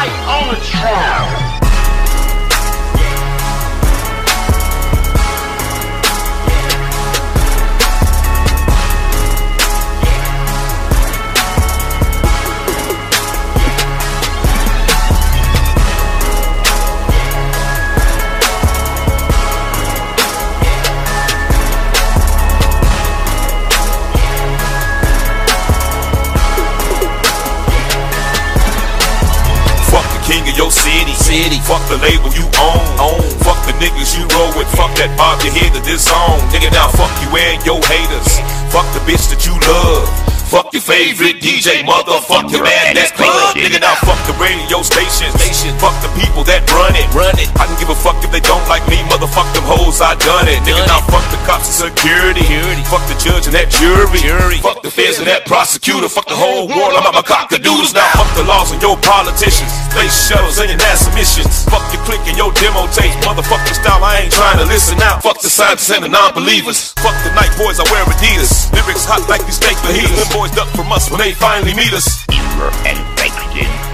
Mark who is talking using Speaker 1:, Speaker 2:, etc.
Speaker 1: fight on the trail. Your city. City. Fuck the label you own. Own. Fuck the niggas you roll with. Fuck that bob your head to this song. Nigga, now fuck you and your haters. Fuck the bitch that you love. Fuck your favorite DJ, motherfuck your man that club. Nigga, now fuck the radio stations. Station. Fuck the people that run it. Run it. I can give a fuck the cops and security. Fuck the judge and that jury. Fuck the feds and that prosecutor. Fuck the whole world. I'm at my cock-a-doodles now. Fuck the laws and your politicians. Space shuttles and your NASA missions. Fuck your clique and your demo tapes. Motherfucking style, I ain't trying to listen now. Fuck the scientists and the non-believers. Fuck the night boys, I wear Adidas. Lyrics hot like these fake fajitas. Them boys duck from us when they finally meet us.
Speaker 2: And baked in